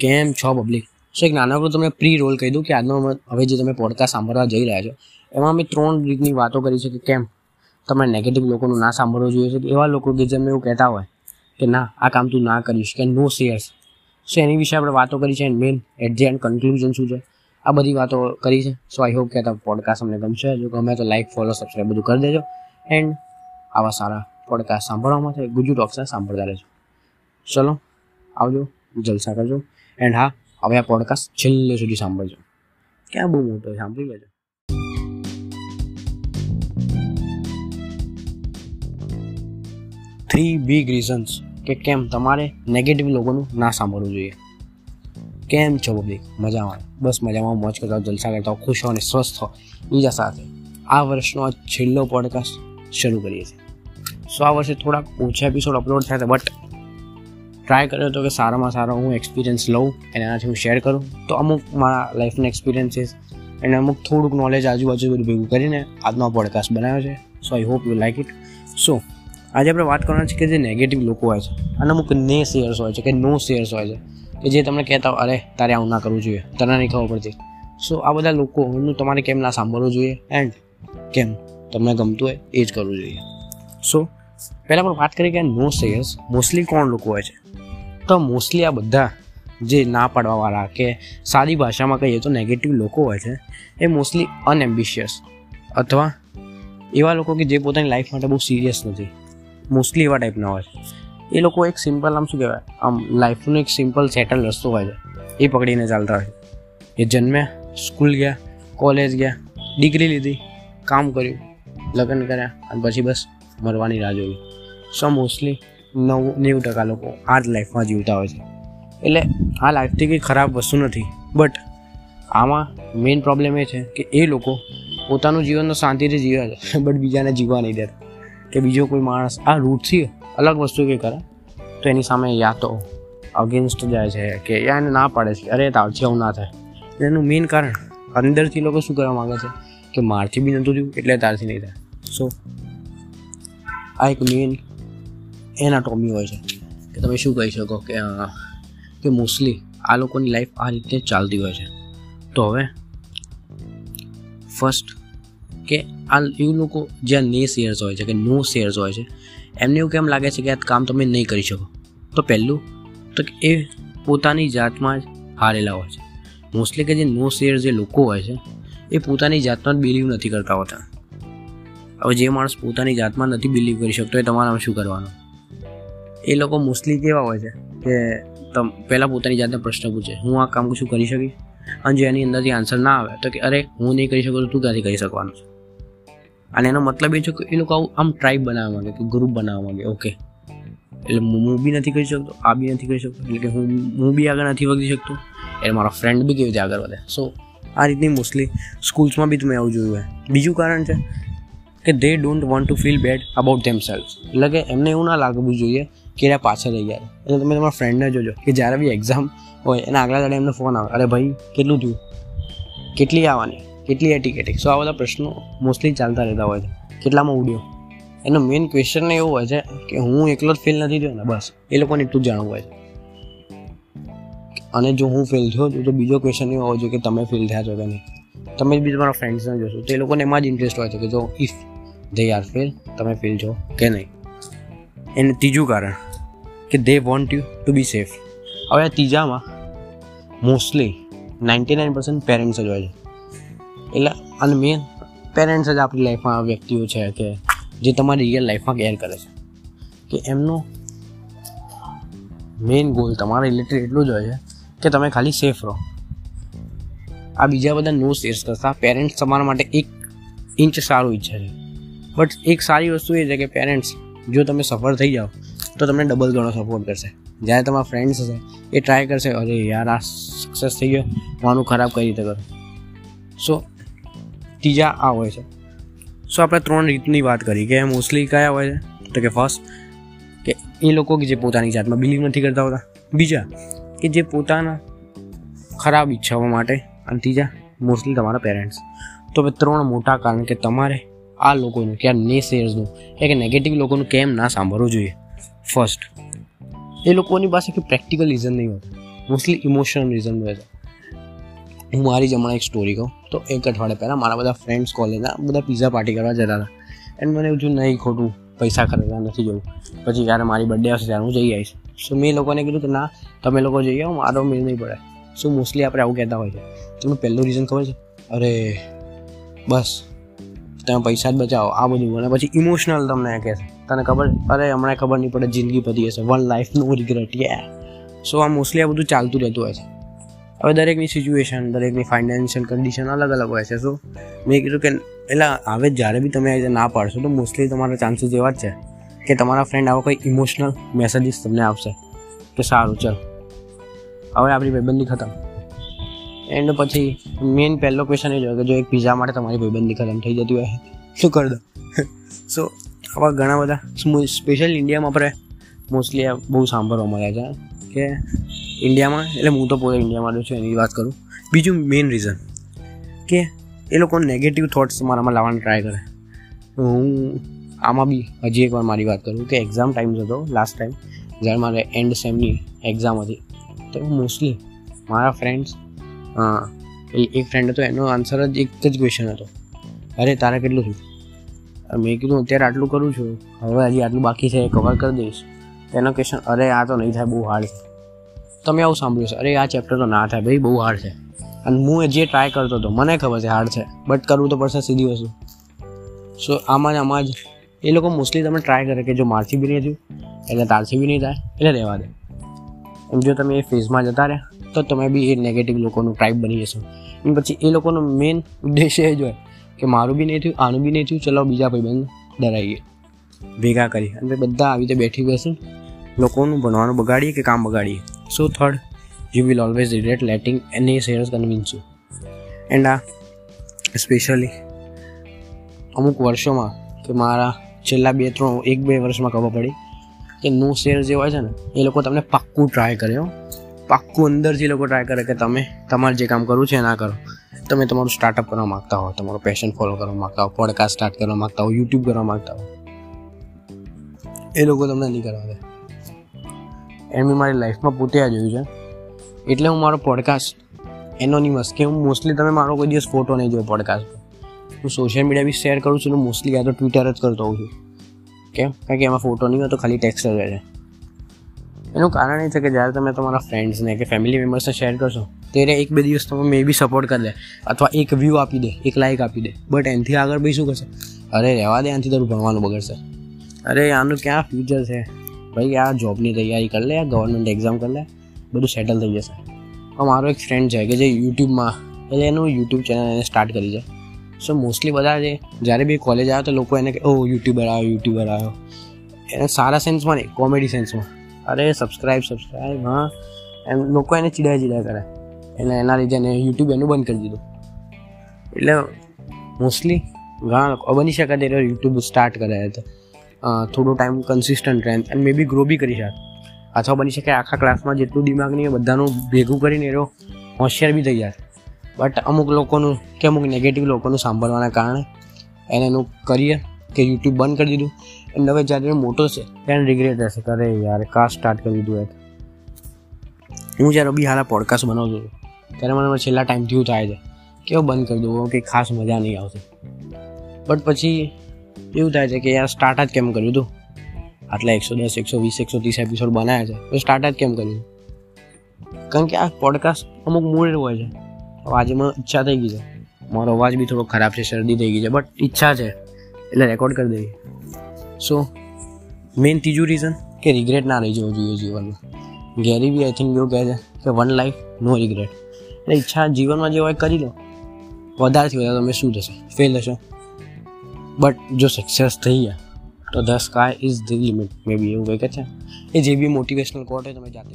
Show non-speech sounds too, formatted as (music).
કેમ છો પબ્લિક સો એક નાનકડું તમને પ્રી રોલ કહી દઉં કે આજનો હવે જે તમે પોડકાસ્ટ સાંભળવા જઈ રહ્યા છો, એમાં અમે ત્રણ રીતની વાતો કરી છે કે કેમ? તમારે નેગેટિવ લોકોનું ના સાંભળવું જોઈએ છે. એવા લોકો કે જેમને એવું કહેતા હોય કે ના, આ કામ તું ના કરીશ, કે નો શેર્સ સો એની વિશે આપણે વાતો કરી છે man at the end conclusion શું છે? આ બધી વાતો કરી છે. સો આઈ હોપ કે આ પોડકાસ્ટ અમને ગમશે. જો ગમે તો લાઈક ફોલો સબસ્ક્રાઈબ બધું કરી દેજો. એન્ડ આવા સારા પોડકાસ્ટ સાંભળવા માટે ગુજુ ટોક્સને સાંભળતા રહેજો. ચલો, આવજો. જલસા કરજો. એન્ડ હા, હવે આ પોડકાસ્ટ છેલ્લે સુધી સાંભળજો. ક્યાં બહુ મોટો સાંભળી લેજો. થ્રી બિગ રીઝન્સ કે કેમ તમારે નેગેટિવ લોકોનું ના સાંભળવું જોઈએ. કેમ છો પબ્લિક મજામાં? બસ મજામાં, મોજ કરતા જલસા કરતા ખુશ હો અને સ્વસ્થ હો બીજા સાથે આ વર્ષનો આ છેલ્લો પોડકાસ્ટ શરૂ કરીએ છીએ. સો આ વર્ષે થોડાક ઓછા એપિસોડ અપલોડ થયા હતા બટ ટ્રાય કર્યો હતો કે સારામાં સારો હું એક્સપિરિયન્સ લઉં અને એનાથી હું શેર કરું. તો અમુક મારા લાઈફના એક્સપિરિયન્સીસ અને અમુક થોડુંક નોલેજ આજુબાજુ બધું ભેગું કરીને આજનો પોડકાસ્ટ બનાવ્યો છે. So I hope you like it so આજે આપણે વાત કરવાના છે કે જે નેગેટિવ લોકો હોય છે અને અમુક ને શેર્સ હોય છે કે નો શેર્સ હોય છે. કે જે તમને કહેતા હોય, અરે, તારે આવું ના કરવું જોઈએ. તને નહીં ખબર પડતી. સો આ બધા લોકોનું તમારે કેમ ના સાંભળવું જોઈએ? એન્ડ કેમ? તમને ગમતું હોય એ જ કરવું જોઈએ. સો પહેલાં પણ વાત કરીએ કે નો સેયર્સ મોસ્ટલી કોણ લોકો હોય છે? તો મોસ્ટલી આ બધા જે ના પાડવાવાળા કે સારી ભાષામાં કહીએ તો નેગેટિવ લોકો હોય છે, એ મોસ્ટલી અનએમ્બિશિયસ અથવા એવા લોકો કે જે પોતાની લાઈફ માટે બહુ સિરિયસ નથી. મોસ્ટલી એવા ટાઈપના હોય છે. એ લોકો એક સિમ્પલ આમ શું કહેવાય? આમ લાઈફનો એક સિમ્પલ સેટલ રસ્તો હોય છે. એ પકડીને ચાલતા હોય એ જન્મ્યા સ્કૂલ ગયા કોલેજ ગયા ડિગ્રી લીધી, કામ કર્યું, લગ્ન કર્યા, અને પછી બસ મરવાની રાહ જોઈ સો મોસ્ટલી નવ, નેવું ટકા લોકો આ જ લાઈફમાં જીવતા હોય છે. એટલે આ લાઈફથી કંઈ ખરાબ વસ્તુ નથી. બટ આમાં મેઇન પ્રોબ્લેમ એ છે કે એ લોકો પોતાનું જીવન તો શાંતિથી જીવે છે બટ બીજાને જીવવા નહીં દેતા. કે બીજો કોઈ માણસ આ રૂટથી અલગ વસ્તુ કંઈ કરે, તો એની સામે યા તો અગેન્સ્ટ જાય છે કે યા એને ના પાડે છે, અરે તારથી આવું ના થાય. એનું મેઇન કારણ અંદરથી લોકો શું કરવા માગે છે? કે મારથી બી નહોતું થયું, એટલે તારથી નહીં થાય. સો આ એક મેઇન એના ટોમી હોય છે. કે તમે શું કહી શકો કે કે મોસ્ટલી આ લોકોની લાઈફ આ રીતે ચાલતી હોય છે. તો હવે ફર્સ્ટ કે આ એવું લોકો જ્યાં ને શેર્સ હોય છે, કે નો શેર્સ હોય છે, એમને એવું કેમ લાગે છે કે આ કામ તમે નહીં કરી શકો? તો પહેલું તો એ પોતાની જાતમાં જ હારેલા હોય છે. મોસ્ટલી કે જે નો શેર જે લોકો હોય છે, એ પોતાની જાતમાં જ બિલીવ નથી કરતા હોતા. હવે જે માણસ પોતાની જાતમાં નથી બિલીવ કરી શકતો એ તમારામાં શું કરવાનું? એ લોકો મોસ્ટલી કેવા હોય છે કે તમ, પહેલાં પોતાની જાતને પ્રશ્ન પૂછે. હું આ કામ શું કરી શકીશ? અને જો એની અંદરથી આન્સર ના આવે, તો કે અરે, હું નહીં કરી શકું તો ક્યાંથી કરી શકવાનું છે? અને એનો મતલબ એ છે કે એ લોકો આવું, આમ ટ્રાઇબ બનાવવા માંગે, કે ગ્રુપ બનાવવા માંગે ઓકે એટલે હું બી નથી કરી શકતો, આ બી નથી કરી શકતો, એટલે કે હું હું બી આગળ નથી વધી શકતો, એટલે મારો ફ્રેન્ડ બી કેવી રીતે આગળ વધે? સો આ રીતની મોસ્ટલી સ્કૂલ્સમાં બી તમે આવું જોયું હોય. બીજું કારણ છે કે they don't want to feel bad about them self એટલે કે એમને એવું ના લાગવું જોઈએ કે એના પાછળ રહી ગયા. એટલે તમે તમારા ફ્રેન્ડને જોજો કે જ્યારે બી એક્ઝામ હોય, એના આગલા દાડે એમને ફોન આવે, અરે ભાઈ, કેટલું થયું? કેટલી આવવાની? કેટલી એ ટિકિટ સો આ બધા પ્રશ્નો મોસ્ટલી ચાલતા રહેતા હોય છે. કેટલામાં ઉડ્યો? એનો મેઇન ક્વેશ્ચન એવું હોય છે કે હું એકલો જ ફેલ નથી થયો ને, બસ. એ લોકોને એટલું જાણવું હોય છે. અને જો હું ફેલ થયો, તો બીજો ક્વેશ્ચન એવો હોય છે કે તમે ફેલ થયા છો કે નહીં? તમે બી તમારા ફ્રેન્ડ્સને જોશો. તો એ લોકોને એમાં જ ઇન્ટરેસ્ટ હોય છે કે જો ઇફ દે આર ફેલ, તમે ફેલ છો. કે નહીં? એને ત્રીજું કારણ કે they want you to be safe હવે આ ત્રીજામાં mostly ninety nine percent parents જ હોય છે. એટલે અને મેન પેરેન્ટ્સ જ આપણી લાઈફમાં વ્યક્તિઓ છે કે જે તમારી રિયલ લાઈફમાં કેર કરે છે. કે એમનો મેઇન ગોલ તમારા રિલેટેડ એટલું જ હોય છે કે તમે ખાલી સેફ રહો. આ બીજા બધા નો શેર્સ કરતા પેરેન્ટ્સ તમારા માટે એક ઇંચ સારું ઈચ્છે છે. બટ એક સારી વસ્તુ એ છે કે પેરેન્ટ્સ જો તમે સફળ થઈ જાઓ, તો તમને ડબલ ગણો સપોર્ટ કરશે. જ્યારે તમારા ફ્રેન્ડ્સ હશે, એ ટ્રાય કરશે, અરે યાર, આ સક્સેસ થઈ ગયો, હું આનું ખરાબ કઈ રીતે કરું? સો ત્રીજા આ હોય છે. સો આપણે ત્રણ રીતની વાત કરી કે મોસ્ટલી કયા હોય છે? તો કે ફર્સ્ટ કે એ લોકો કે જે પોતાની જાતમાં બિલીવ નથી કરતા હોતા. બીજા, કે જે પોતાના ખરાબ ઈચ્છાઓ માટે. અને ત્રીજા મોસ્ટલી તમારા પેરેન્ટ્સ તો હવે ત્રણ મોટા કારણ કે તમારે આ લોકોનું, કે આ ને શેર્સનું કે નેગેટિવ લોકોનું કેમ ના સાંભળવું જોઈએ? ફર્સ્ટ એ લોકોની પાસે કે પ્રેક્ટિકલ રીઝન નહીં હોતું મોસ્ટલી ઇમોશનલ રીઝન હોય છે. હું મારી જ એક સ્ટોરી કહું. તો એક અઠવાડિયા પહેલાં મારા બધા ફ્રેન્ડ્સ કોલેજના બધા પીઝા પાર્ટી કરવા જતા હતા. એન્ડ મને થયું, નહીં, ખોટું. પૈસા ખર્ચવા નથી જવું. પછી જ્યારે મારી બર્થડે આવશે ત્યારે હું જઈ આવીશ. સો મેં લોકોને કીધું કે, ના, તમે લોકો જઈ આવો, મારો મેળ નહીં પડે શું મોસ્ટલી આપણે આવું કહેતા હોય છે. તમને પહેલું રીઝન ખબર છે? અરે, બસ. તમે પૈસા જ બચાવો. આ બધું અને પછી ઇમોશનલ તમને કહેશે તને ખબર? અરે હમણાં ખબર નહીં પડે, જિંદગી પતી હશે વન લાઈફ નો રિગ્રેટ યે સો આ મોસ્ટલી આ બધું ચાલતું રહેતું હોય છે. હવે દરેકની સિચ્યુએશન દરેકની ફાઇનાન્શિયલ કન્ડિશન અલગ અલગ હોય છે. સો મેં કીધું કે એટલે હવે જ્યારે બી તમે ના પાડશો, તો મોસ્ટલી તમારા ચાન્સીસ એવા જ છે કે તમારા ફ્રેન્ડ આવો કોઈ ઇમોશનલ મેસેજીસ તમને આપશે. કે સારું, ચલ. હવે આપણી ભાઈબંધી ખતમ. એન્ડ પછી મેઇન પહેલો ક્વેશ્ચન એ જોયો કે જો એક પીઝા માટે તમારી ભાઈબંધી ખતમ થઈ જતી હોય, શું કરી દો? (laughs) સો આવા ઘણા બધા સ્પેશિયલ ઇન્ડિયામાં આપણે મોસ્ટલી બહુ સાંભળવા મળ્યા છે કે ઇન્ડિયામાં એટલે હું તો પોતે ઇન્ડિયામાં છું, એની વાત કરું. બીજું મેઇન રીઝન કે એ લોકો નેગેટિવ થોટ્સ મારામાં લાવવાનું ટ્રાય કરે. હું આમાં બી હજી એકવાર મારી વાત કરું કે એક્ઝામ ટાઈમ હતો લાસ્ટ ટાઈમ જ્યારે મારે એન્ડ સેમની એક્ઝામ હતી, તો મોસ્ટલી મારા ફ્રેન્ડ્સ એક ફ્રેન્ડ હતો, એનો આન્સર જ એક જ ક્વેશ્ચન હતો. અરે, તારે કેટલું થયું? મેં કીધું, અત્યારે આટલું કરું છું. હવે હજી આટલું બાકી છે કવર કરી દઈશ. એનો ક્વેશ્ચન અરે, આ તો નહીં થાય, બહુ હાર્ડ તમે આવું સાંભળ્યું છે અરે, આ ચેપ્ટર તો ના થાય, ભાઈ, બહુ હાર્ડ છે. અને હું જે ટ્રાય કરતો હતો, મને ખબર છે હાર્ડ છે બટ કરવું તો પડશે સીધી વસ્તુ. સો આમાં જ આમાં જ, એ લોકો મોસ્ટલી તમે ટ્રાય કરે કે જો મારથી બી નહીં થયું, એટલે તારથી બી નહીં થાય, એટલે રહેવા દે. એમ જો તમે એ ફેઝમાં જતા રહ્યા તો તમે બી એ નેગેટિવ લોકોનું ટ્રાઇબ બની જશો. અને પછી એ લોકોનો મેઇન ઉદ્દેશ્ય એ જ હોય કે મારું બી નહીં થયું આનું બી નહીં થયું ચલો બીજા ભાઈબંધ ડરાઈએ. ભેગા કરી અને બધા આવી રીતે બેઠી બેસું લોકોનું ભણવાનું બગાડીએ કે કામ બગાડીએ? So third you will always regret letting any shares convince you and આ સ્પેશિયલી અમુક વર્ષોમાં કે મારા છેલ્લા બે ત્રણ એક બે વર્ષમાં ખબર પડી કે નો શેર જે હોય છે ને એ લોકો તમને પાક્કું ટ્રાય કરે પાક્કું અંદર જે લોકો ટ્રાય કરે કે તમે, તમારે જે કામ કરવું છે ના કરો. તમે તમારું સ્ટાર્ટઅપ કરવા માગતા હો, તમારો પેશન ફોલો કરવા માગતા હો પોડકાસ્ટ સ્ટાર્ટ કરવા માગતા હો યુટ્યુબ કરવા માગતા હો. એ લોકો તમને નહીં કરવા દે. એમ મારી લાઈફમાં પોતે આ જોયું છે. એટલે હું મારો પોડકાસ્ટ એનોનિમસ કે હું મોસ્ટલી તમે મારો કોઈ દિવસ ફોટો નહીં જોયો પોડકાસ્ટ હું સોશિયલ મીડિયા બી શેર કરું છું મોસ્ટલી આ તો ટ્વિટર જ કરતો હોઉં છું. કેમ? કારણ કે એમાં ફોટો નહીં હોય તો ખાલી ટેક્સ્ટ જ છે. એનું કારણ એ છે કે જ્યારે તમે તમારા ફ્રેન્ડ્સને કે ફેમિલી મેમ્બર્સને શેર કરશો, ત્યારે એક બે દિવસ તમે મે બી સપોર્ટ કરી દે અથવા એક વ્યૂ આપી દે, એક લાઇક આપી દે. બટ એનાથી આગળ ભાઈ શું કરશે અરે, રહેવા દે આનાથી તારું ભણવાનું બગડશે. અરે, આનું ક્યાં ફ્યુચર છે? ભાઈ, આ જોબની તૈયારી કરી લે, આ ગવર્મેન્ટ એક્ઝામ કરી લે, બધું સેટલ થઈ જશે. મારો એક ફ્રેન્ડ છે કે જે યુટ્યુબમાં એટલે એનું યુટ્યુબ ચેનલ એને સ્ટાર્ટ કરી છે. સો મોસ્ટલી બધા છે જ્યારે બી કોલેજ આવ્યો તો લોકો એને કે ઓ યુટ્યુબર આવ્યો યુટ્યુબર આવ્યો એને સારા સેન્સમાં નહીં કોમેડી સેન્સમાં અરે સબસ્ક્રાઈબ સબસ્ક્રાઈબ હા. એમ લોકો એને ચીડા ચીડા કરે. એટલે એના લીધે એને યુટ્યુબ એનું બંધ કરી દીધું. એટલે મોસ્ટલી ઘણા લોકો બની શકે તે યુટ્યુબ સ્ટાર્ટ કરે હતા થોડો ટાઈમ કન્સિસ્ટન્ટ રહે. એન્ડ મે બી ગ્રો બી કરી શકે. અથવા બની શકે આખા ક્લાસમાં જેટલું દિમાગ નહીં બધાનું ભેગું કરીને એરો હોશિયાર બી થઈ જાય. બટ અમુક લોકોનું કે અમુક નેગેટિવ લોકોનું સાંભળવાના કારણે એને એનું કરિયર કે યુટ્યુબ બંધ કરી દીધું. એન્ડ હવે જ્યારે મોટો છે, ત્યારે રિગ્રેટ હશે કરે યાર કા સ્ટાર્ટ કરી દીધું એ હું જ્યારે બી હાલ પોડકાસ્ટ બનાવતો હતો, ત્યારે મને છેલ્લા ટાઈમથી એવું થાય છે કેવો બંધ કરી દઉં, કે ખાસ મજા નહીં આવતી. બટ પછી એવું થાય છે કે યાર સ્ટાર્ટ જ કેમ કર્યું હતું આટલા એકસો દસ, એકસો વીસ, એકસો ત્રીસ એપિસોડ બનાવ્યા છે, તો સ્ટાર્ટ જ કેમ કર્યું? કારણ કે આ પોડકાસ્ટ અમુક મૂળ હોય છે. મને ઈચ્છા થઈ ગઈ છે. મારો અવાજ બી થોડો ખરાબ છે, શરદી થઈ ગઈ છે બટ ઈચ્છા છે. એટલે રેકોર્ડ કરી દેવી. સો મેઇન ત્રીજું રીઝન કે રિગ્રેટ ના રહી જવું જોઈએ જીવનમાં. ગેરી બી આઈ થિંક એવું કહે છે કે વન લાઈફ નો રિગ્રેટ એટલે ઈચ્છા જીવનમાં જે હોય કરી લો. વધારેથી વધારે તમે શું થશે? ફેલ થશો બટ જો સક્સેસ થઈ ગયા, તો the sky is the limit maybe એવું કંઈક છે. એ જે બી મોટિવેશનલ કોટ હોય તમે જાતે